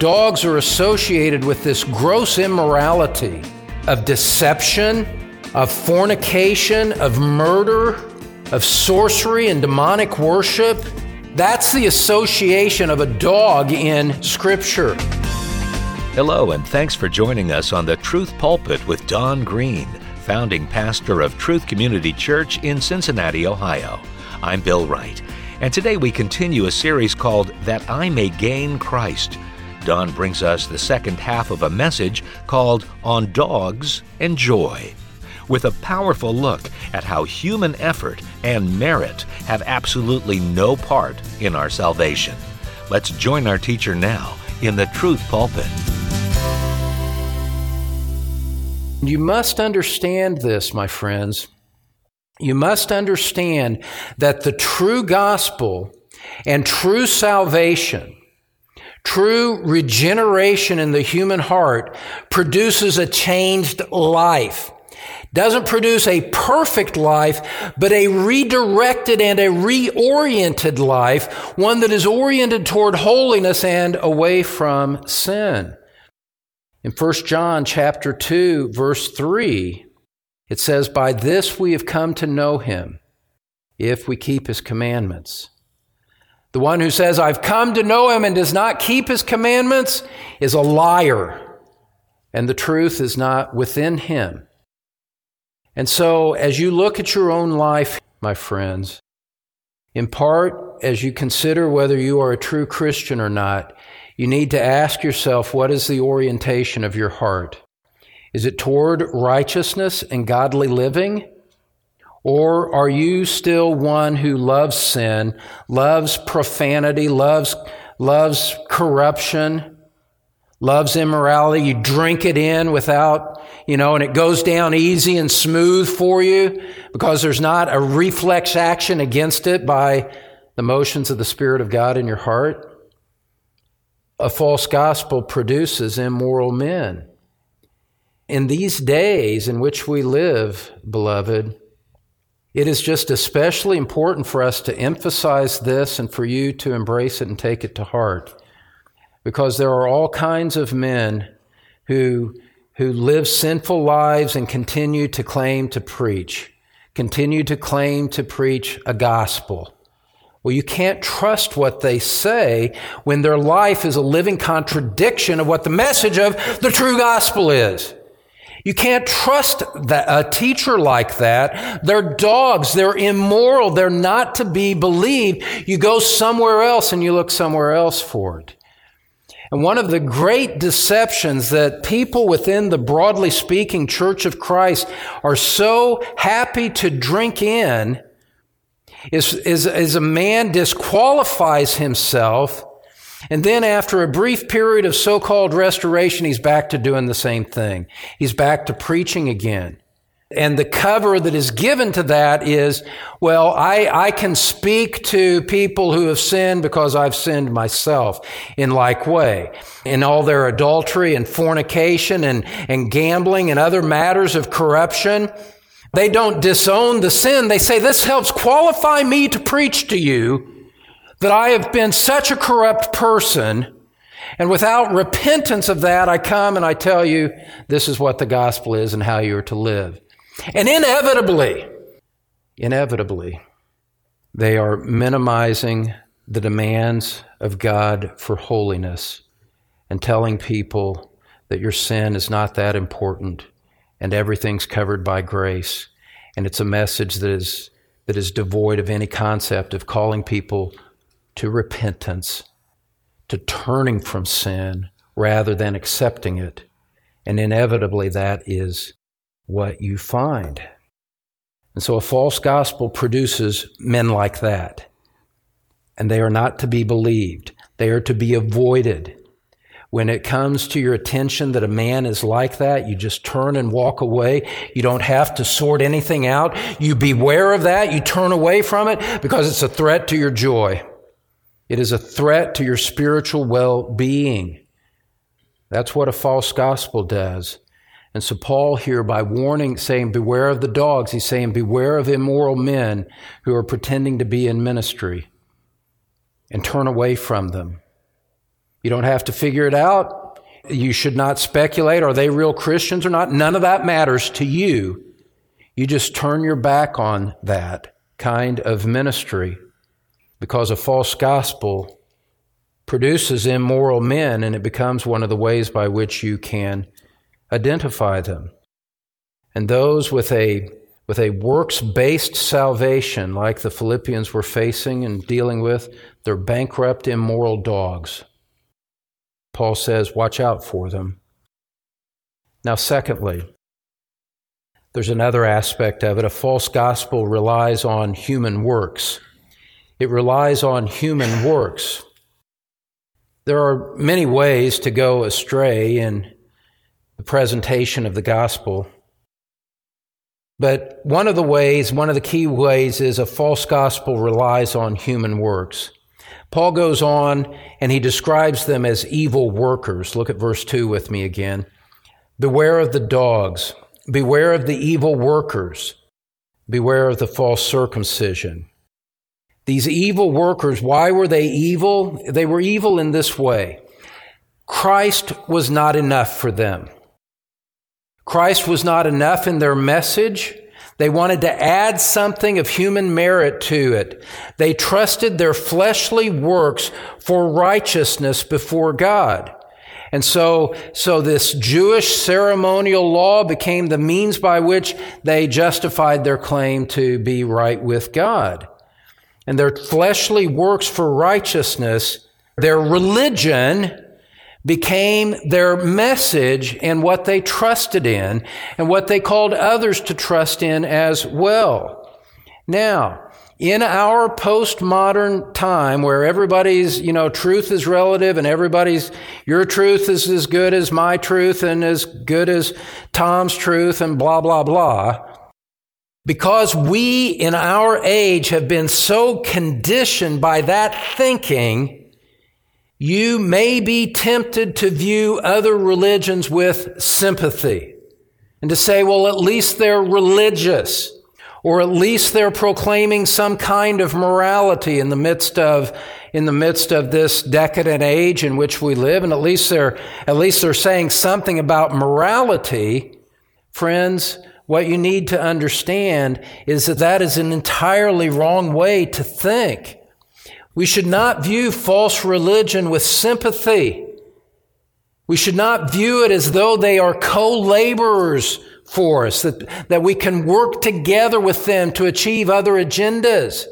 dogs are associated with this gross immorality of deception, of fornication, of murder, of sorcery and demonic worship. That's the association of a dog in Scripture. Hello, and thanks for joining us on the Truth Pulpit with Don Green, founding pastor of Truth Community Church in Cincinnati, Ohio. I'm Bill Wright, and today we continue a series called That I May Gain Christ. Don brings us the second half of a message called On Dogs and Joy, with a powerful look at how human effort and merit have absolutely no part in our salvation. Let's join our teacher now in the Truth Pulpit. You must understand this, my friends. You must understand that the true gospel and true salvation, true regeneration in the human heart produces a changed life. Doesn't produce a perfect life, but a redirected and a reoriented life, one that is oriented toward holiness and away from sin. In 1 John chapter 2 verse 3, it says, By this we have come to know him, if we keep his commandments. The one who says, I've come to know him and does not keep his commandments is a liar, and the truth is not within him. And so, as you look at your own life, my friends, in part, as you consider whether you are a true Christian or not, you need to ask yourself what is the orientation of your heart? Is it toward righteousness and godly living? Or are you still one who loves sin, loves profanity, loves, loves corruption, loves immorality? You drink it in without, you know, and it goes down easy and smooth for you because there's not a reflex action against it by the motions of the Spirit of God in your heart. A false gospel produces immoral men. In these days in which we live, beloved, it is just especially important for us to emphasize this and for you to embrace it and take it to heart. Because there are all kinds of men who, who live sinful lives and continue to claim to preach, continue to claim to preach a gospel. Well, you can't trust what they say when their life is a living contradiction of what the message of the true gospel is. You can't trust that, a teacher like that. They're dogs. They're immoral. They're not to be believed. You go somewhere else and you look somewhere else for it. And one of the great deceptions that people within the broadly speaking Church of Christ are so happy to drink in is, is, is a man disqualifies himself and then after a brief period of so-called restoration, he's back to doing the same thing. He's back to preaching again. And the cover that is given to that is, well, I, I can speak to people who have sinned because I've sinned myself in like way. In all their adultery and fornication and, and gambling and other matters of corruption, they don't disown the sin. They say, this helps qualify me to preach to you that I have been such a corrupt person, and without repentance of that, I come and I tell you this is what the gospel is and how you are to live. And inevitably, inevitably, they are minimizing the demands of God for holiness and telling people that your sin is not that important and everything's covered by grace. And it's a message that is, that is devoid of any concept of calling people to repentance, to turning from sin rather than accepting it. And inevitably, that is what you find. And so a false gospel produces men like that. And they are not to be believed, they are to be avoided. When it comes to your attention that a man is like that, you just turn and walk away. You don't have to sort anything out. You beware of that. You turn away from it because it's a threat to your joy. It is a threat to your spiritual well being. That's what a false gospel does. And so, Paul here, by warning, saying, Beware of the dogs, he's saying, Beware of immoral men who are pretending to be in ministry and turn away from them. You don't have to figure it out. You should not speculate. Are they real Christians or not? None of that matters to you. You just turn your back on that kind of ministry because a false gospel produces immoral men and it becomes one of the ways by which you can identify them. And those with a with a works based salvation, like the Philippians were facing and dealing with, they're bankrupt, immoral dogs. Paul says, watch out for them. Now, secondly, there's another aspect of it. A false gospel relies on human works. It relies on human works. There are many ways to go astray in the presentation of the gospel. But one of the ways, one of the key ways, is a false gospel relies on human works. Paul goes on and he describes them as evil workers. Look at verse 2 with me again. Beware of the dogs, beware of the evil workers, beware of the false circumcision. These evil workers, why were they evil? They were evil in this way Christ was not enough for them. Christ was not enough in their message. They wanted to add something of human merit to it. They trusted their fleshly works for righteousness before God. And so, so this Jewish ceremonial law became the means by which they justified their claim to be right with God. And their fleshly works for righteousness, their religion, became their message and what they trusted in and what they called others to trust in as well. Now, in our postmodern time where everybody's, you know, truth is relative and everybody's, your truth is as good as my truth and as good as Tom's truth and blah, blah, blah. Because we in our age have been so conditioned by that thinking, you may be tempted to view other religions with sympathy and to say, well, at least they're religious or at least they're proclaiming some kind of morality in the midst of in the midst of this decadent age in which we live. And at least they're at least they're saying something about morality. Friends what you need to understand is that that is an entirely wrong way to think we should not view false religion with sympathy. We should not view it as though they are co-laborers for us, that, that we can work together with them to achieve other agendas.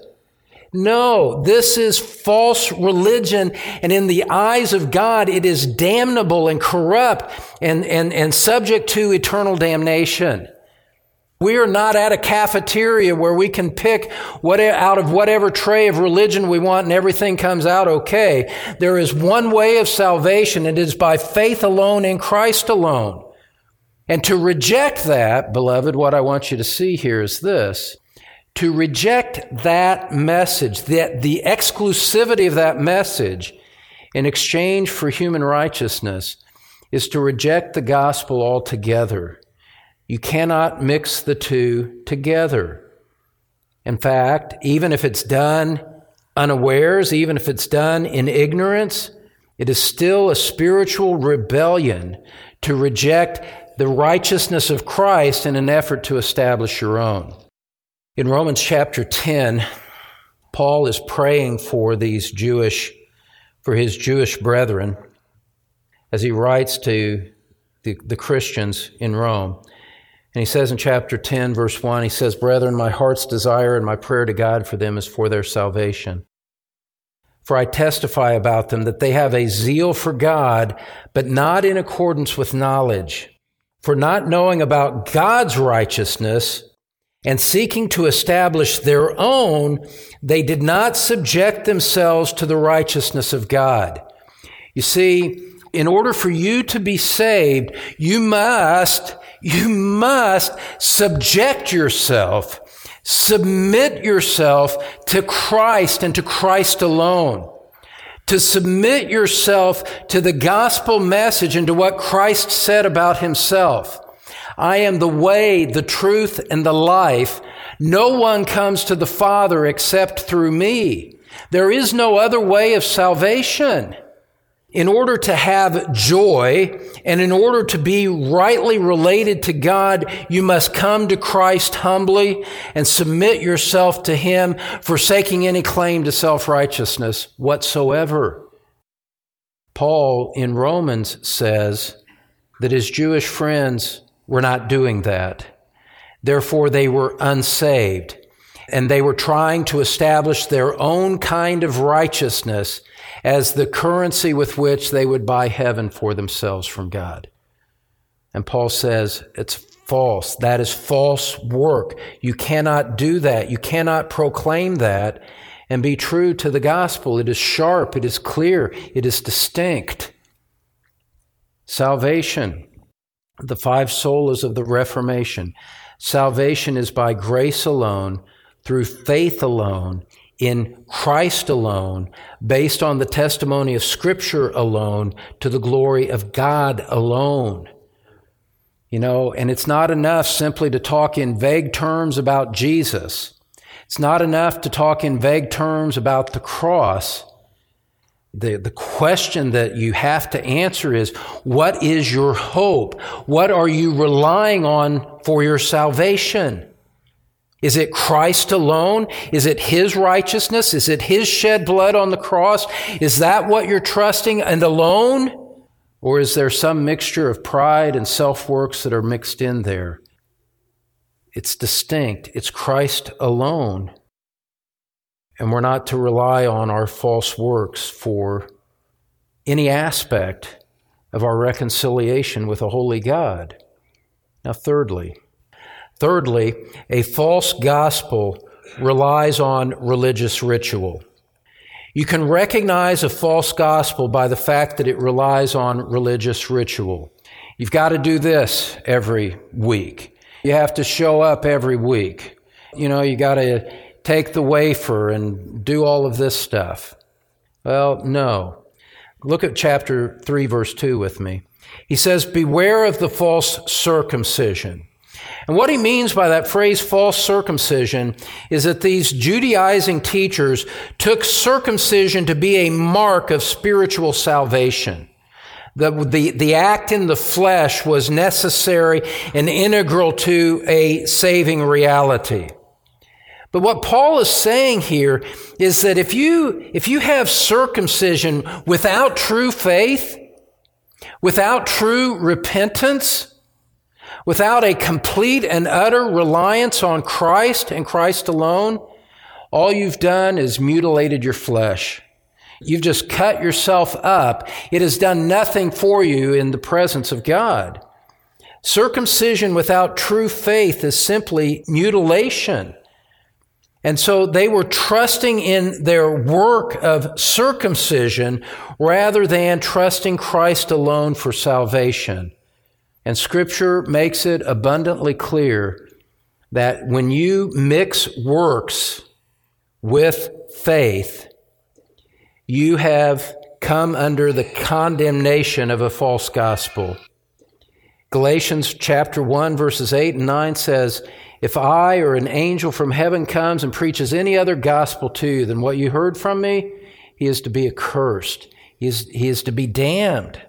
No, this is false religion, and in the eyes of God, it is damnable and corrupt and, and, and subject to eternal damnation. We are not at a cafeteria where we can pick what, out of whatever tray of religion we want and everything comes out okay. There is one way of salvation. It is by faith alone in Christ alone. And to reject that, beloved, what I want you to see here is this. To reject that message, that the exclusivity of that message in exchange for human righteousness is to reject the gospel altogether. You cannot mix the two together. In fact, even if it's done unawares, even if it's done in ignorance, it is still a spiritual rebellion to reject the righteousness of Christ in an effort to establish your own. In Romans chapter 10, Paul is praying for these Jewish, for his Jewish brethren, as he writes to the, the Christians in Rome. And he says in chapter 10, verse 1, he says, Brethren, my heart's desire and my prayer to God for them is for their salvation. For I testify about them that they have a zeal for God, but not in accordance with knowledge. For not knowing about God's righteousness and seeking to establish their own, they did not subject themselves to the righteousness of God. You see, in order for you to be saved, you must you must subject yourself, submit yourself to Christ and to Christ alone. To submit yourself to the gospel message and to what Christ said about himself. I am the way, the truth, and the life. No one comes to the Father except through me. There is no other way of salvation. In order to have joy and in order to be rightly related to God, you must come to Christ humbly and submit yourself to Him, forsaking any claim to self-righteousness whatsoever. Paul in Romans says that his Jewish friends were not doing that. Therefore, they were unsaved and they were trying to establish their own kind of righteousness as the currency with which they would buy heaven for themselves from God. And Paul says it's false. That is false work. You cannot do that. You cannot proclaim that and be true to the gospel. It is sharp. It is clear. It is distinct. Salvation, the five solas of the Reformation. Salvation is by grace alone, through faith alone, in Christ alone, based on the testimony of Scripture alone, to the glory of God alone. You know, and it's not enough simply to talk in vague terms about Jesus. It's not enough to talk in vague terms about the cross. The, the question that you have to answer is what is your hope? What are you relying on for your salvation? Is it Christ alone? Is it His righteousness? Is it His shed blood on the cross? Is that what you're trusting and alone? Or is there some mixture of pride and self works that are mixed in there? It's distinct. It's Christ alone. And we're not to rely on our false works for any aspect of our reconciliation with a holy God. Now, thirdly, Thirdly, a false gospel relies on religious ritual. You can recognize a false gospel by the fact that it relies on religious ritual. You've got to do this every week. You have to show up every week. You know, you got to take the wafer and do all of this stuff. Well, no. Look at chapter 3, verse 2 with me. He says, Beware of the false circumcision and what he means by that phrase false circumcision is that these Judaizing teachers took circumcision to be a mark of spiritual salvation. The, the, the act in the flesh was necessary and integral to a saving reality. But what Paul is saying here is that if you, if you have circumcision without true faith, without true repentance, Without a complete and utter reliance on Christ and Christ alone, all you've done is mutilated your flesh. You've just cut yourself up. It has done nothing for you in the presence of God. Circumcision without true faith is simply mutilation. And so they were trusting in their work of circumcision rather than trusting Christ alone for salvation. And Scripture makes it abundantly clear that when you mix works with faith, you have come under the condemnation of a false gospel. Galatians chapter 1 verses 8 and 9 says, If I or an angel from heaven comes and preaches any other gospel to you than what you heard from me, he is to be accursed. He is, he is to be damned.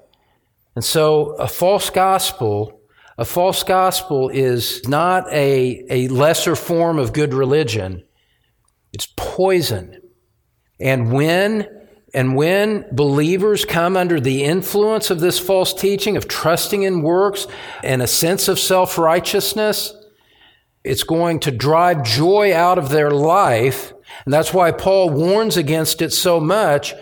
And so a false gospel, a false gospel is not a, a lesser form of good religion. It's poison. And when and when believers come under the influence of this false teaching of trusting in works and a sense of self-righteousness, it's going to drive joy out of their life. And that's why Paul warns against it so much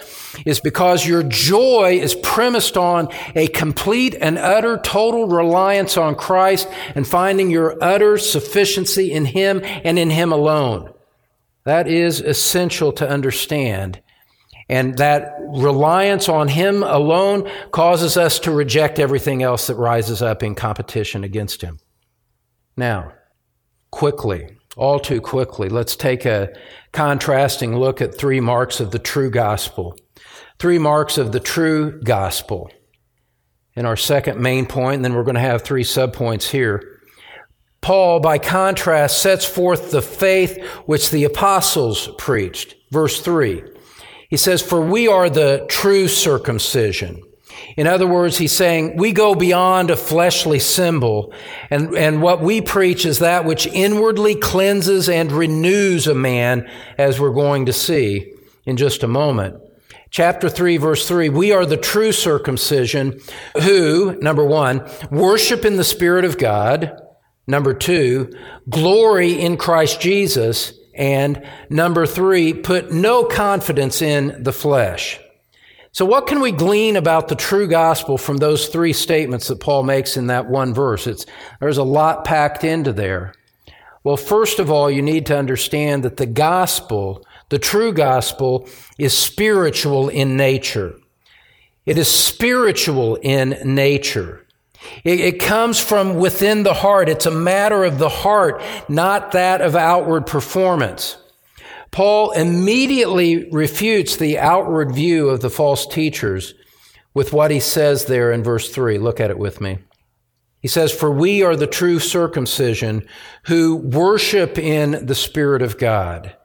is because your joy is premised on a complete and utter total reliance on Christ and finding your utter sufficiency in Him and in Him alone. That is essential to understand. And that reliance on Him alone causes us to reject everything else that rises up in competition against Him. Now, quickly, all too quickly, let's take a contrasting look at three marks of the true gospel three marks of the true gospel. In our second main point, and then we're going to have three subpoints here. Paul, by contrast, sets forth the faith which the apostles preached. Verse 3. He says, For we are the true circumcision. In other words, he's saying we go beyond a fleshly symbol, and, and what we preach is that which inwardly cleanses and renews a man, as we're going to see in just a moment. Chapter 3, verse 3 We are the true circumcision who, number one, worship in the Spirit of God, number two, glory in Christ Jesus, and number three, put no confidence in the flesh. So, what can we glean about the true gospel from those three statements that Paul makes in that one verse? It's, there's a lot packed into there. Well, first of all, you need to understand that the gospel, the true gospel, is spiritual in nature. It is spiritual in nature. It, it, comes from within the heart. It's a matter of the heart, not that of outward performance. Paul immediately refutes the outward view of the false teachers with what he says there in verse 3. Look at it with me. He says, For we are the true circumcision who worship in the Spirit of God.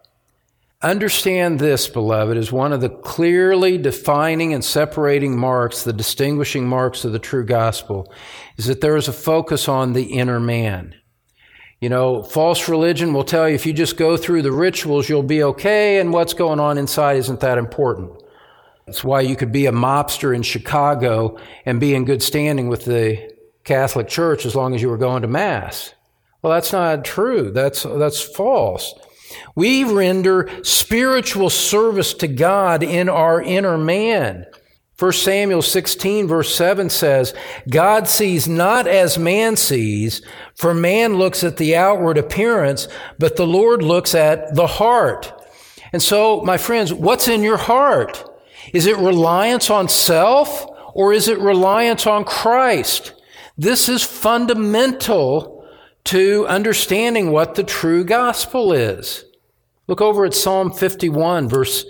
Understand this, beloved, is one of the clearly defining and separating marks, the distinguishing marks of the true gospel, is that there is a focus on the inner man. You know, false religion will tell you if you just go through the rituals, you'll be okay, and what's going on inside isn't that important. That's why you could be a mobster in Chicago and be in good standing with the Catholic Church as long as you were going to Mass. Well, that's not true. That's, that's false. We render spiritual service to God in our inner man. 1 Samuel 16 verse 7 says, God sees not as man sees, for man looks at the outward appearance, but the Lord looks at the heart. And so, my friends, what's in your heart? Is it reliance on self or is it reliance on Christ? This is fundamental to understanding what the true gospel is. Look over at Psalm 51 verse,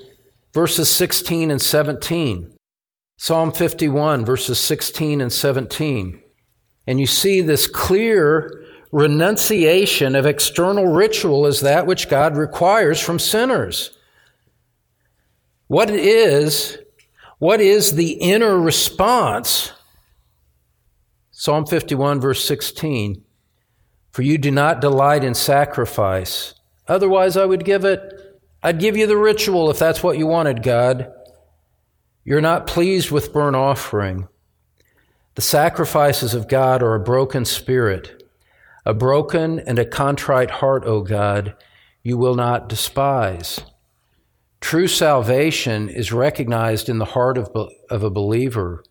verses 16 and 17. Psalm 51, verses 16 and 17. And you see this clear renunciation of external ritual as that which God requires from sinners. What is, what is the inner response? Psalm 51, verse 16. For you do not delight in sacrifice. Otherwise, I would give it, I'd give you the ritual if that's what you wanted, God. You're not pleased with burnt offering. The sacrifices of God are a broken spirit, a broken and a contrite heart, O God, you will not despise. True salvation is recognized in the heart of, of a believer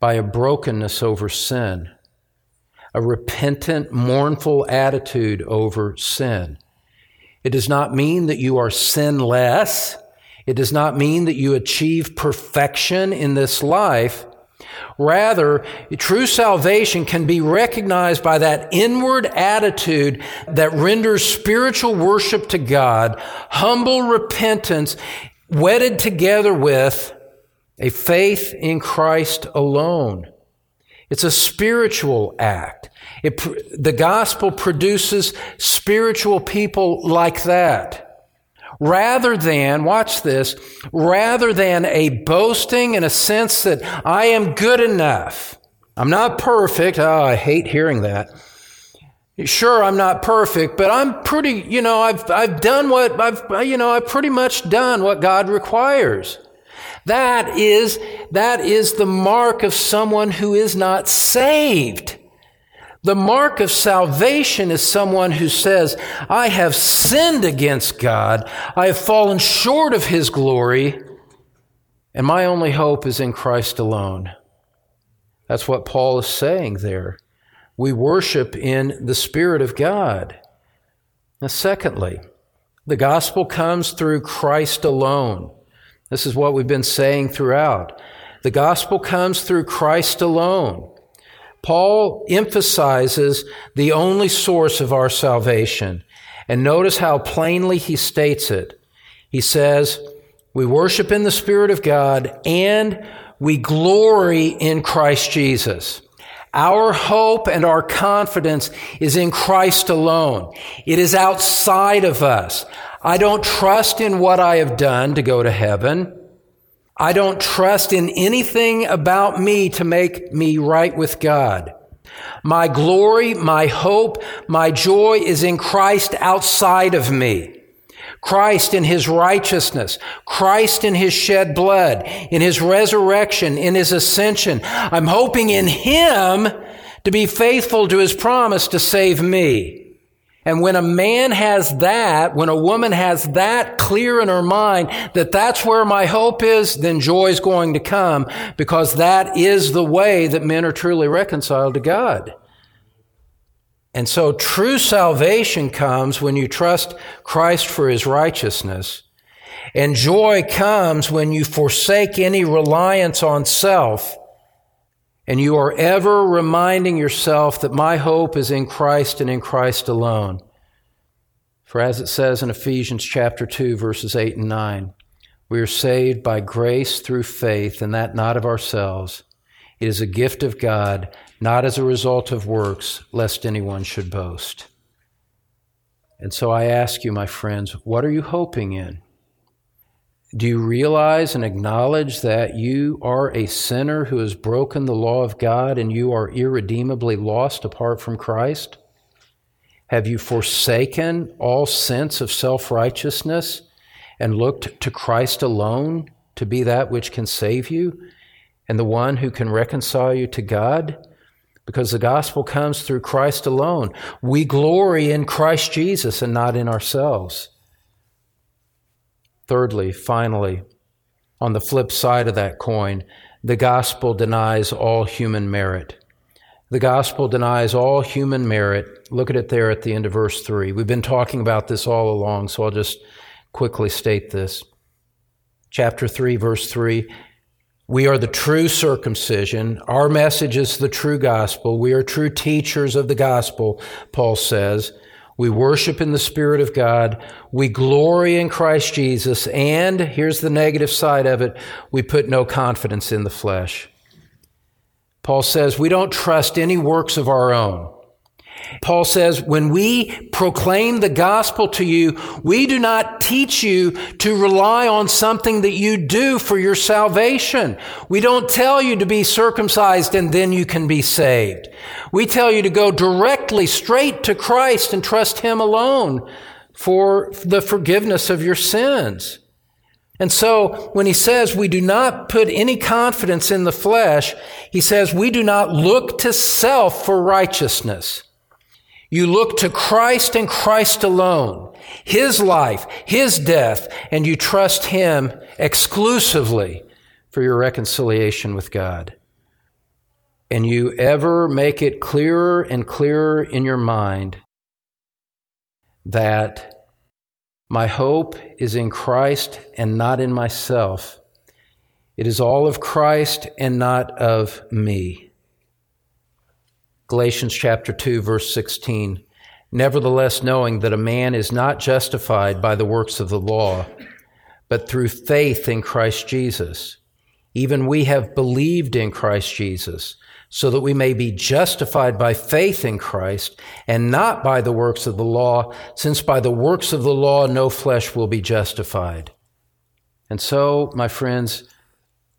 by a brokenness over sin, a repentant, mournful attitude over sin. It does not mean that you are sinless. It does not mean that you achieve perfection in this life. Rather, true salvation can be recognized by that inward attitude that renders spiritual worship to God, humble repentance, wedded together with a faith in Christ alone. It's a spiritual act. It, the gospel produces spiritual people like that rather than, watch this, rather than a boasting in a sense that I am good enough. I'm not perfect. Oh, I hate hearing that. Sure, I'm not perfect, but I'm pretty, you know, I've, I've done what, I've, you know, I've pretty much done what God requires. That is, that is the mark of someone who is not saved. The mark of salvation is someone who says, I have sinned against God. I have fallen short of His glory. And my only hope is in Christ alone. That's what Paul is saying there. We worship in the Spirit of God. Now, secondly, the gospel comes through Christ alone. This is what we've been saying throughout. The gospel comes through Christ alone. Paul emphasizes the only source of our salvation. And notice how plainly he states it. He says, We worship in the Spirit of God and we glory in Christ Jesus. Our hope and our confidence is in Christ alone. It is outside of us. I don't trust in what I have done to go to heaven. I don't trust in anything about me to make me right with God. My glory, my hope, my joy is in Christ outside of me. Christ in his righteousness, Christ in his shed blood, in his resurrection, in his ascension. I'm hoping in him to be faithful to his promise to save me. And when a man has that, when a woman has that clear in her mind that that's where my hope is, then joy is going to come because that is the way that men are truly reconciled to God. And so true salvation comes when you trust Christ for his righteousness. And joy comes when you forsake any reliance on self and you are ever reminding yourself that my hope is in Christ and in Christ alone. For as it says in Ephesians chapter 2 verses 8 and 9, we are saved by grace through faith and that not of ourselves. It is a gift of God, not as a result of works, lest anyone should boast. And so I ask you, my friends, what are you hoping in? Do you realize and acknowledge that you are a sinner who has broken the law of God and you are irredeemably lost apart from Christ? Have you forsaken all sense of self righteousness and looked to Christ alone to be that which can save you and the one who can reconcile you to God? Because the gospel comes through Christ alone. We glory in Christ Jesus and not in ourselves. Thirdly, finally, on the flip side of that coin, the gospel denies all human merit. The gospel denies all human merit. Look at it there at the end of verse 3. We've been talking about this all along, so I'll just quickly state this. Chapter 3, verse 3 We are the true circumcision. Our message is the true gospel. We are true teachers of the gospel, Paul says. We worship in the Spirit of God. We glory in Christ Jesus. And here's the negative side of it we put no confidence in the flesh. Paul says we don't trust any works of our own. Paul says, when we proclaim the gospel to you, we do not teach you to rely on something that you do for your salvation. We don't tell you to be circumcised and then you can be saved. We tell you to go directly straight to Christ and trust Him alone for the forgiveness of your sins. And so when he says we do not put any confidence in the flesh, he says we do not look to self for righteousness. You look to Christ and Christ alone, His life, His death, and you trust Him exclusively for your reconciliation with God. And you ever make it clearer and clearer in your mind that my hope is in Christ and not in myself. It is all of Christ and not of me. Galatians chapter 2 verse 16. Nevertheless, knowing that a man is not justified by the works of the law, but through faith in Christ Jesus. Even we have believed in Christ Jesus, so that we may be justified by faith in Christ and not by the works of the law, since by the works of the law no flesh will be justified. And so, my friends,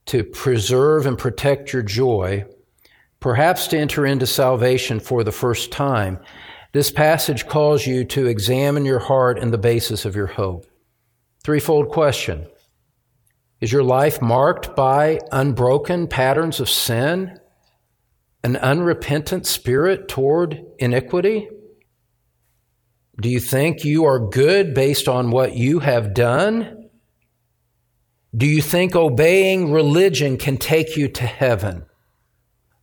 to preserve and protect your joy, perhaps to enter into salvation for the first time, this passage calls you to examine your heart and the basis of your hope. Threefold question Is your life marked by unbroken patterns of sin, an unrepentant spirit toward iniquity? Do you think you are good based on what you have done? Do you think obeying religion can take you to heaven?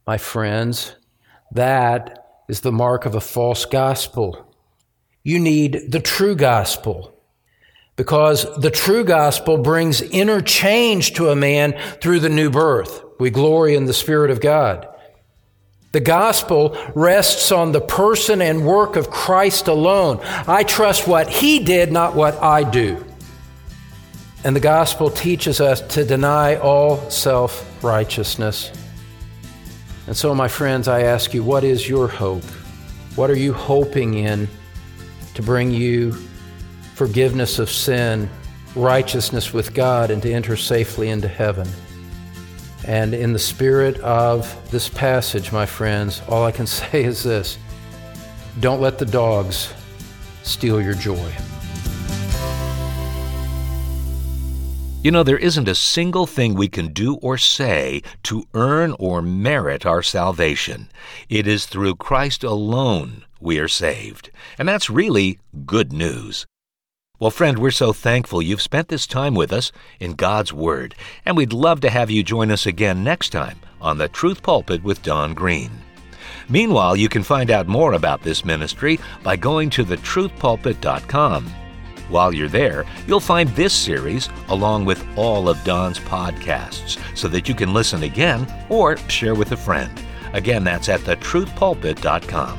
My friends, that is the mark of a false gospel. You need the true gospel because the true gospel brings inner change to a man through the new birth. We glory in the Spirit of God. The gospel rests on the person and work of Christ alone. I trust what he did, not what I do. And the gospel teaches us to deny all self righteousness. And so, my friends, I ask you, what is your hope? What are you hoping in to bring you forgiveness of sin righteousness with God and to enter safely into heaven. And in the spirit of this passage, my friends, all I can say is this don't let the dogs steal your joy. You know, there isn't a single thing we can do or say to earn or merit our salvation. It is through Christ alone we are saved. And that's really good news. Well, friend, we're so thankful you've spent this time with us in God's Word, and we'd love to have you join us again next time on the Truth Pulpit with Don Green. Meanwhile, you can find out more about this ministry by going to thetruthpulpit.com. While you're there, you'll find this series along with all of Don's podcasts so that you can listen again or share with a friend. Again, that's at thetruthpulpit.com.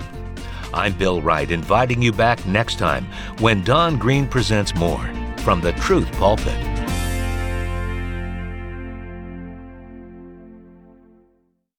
I'm Bill Wright, inviting you back next time when Don Green presents more from the Truth Pulpit.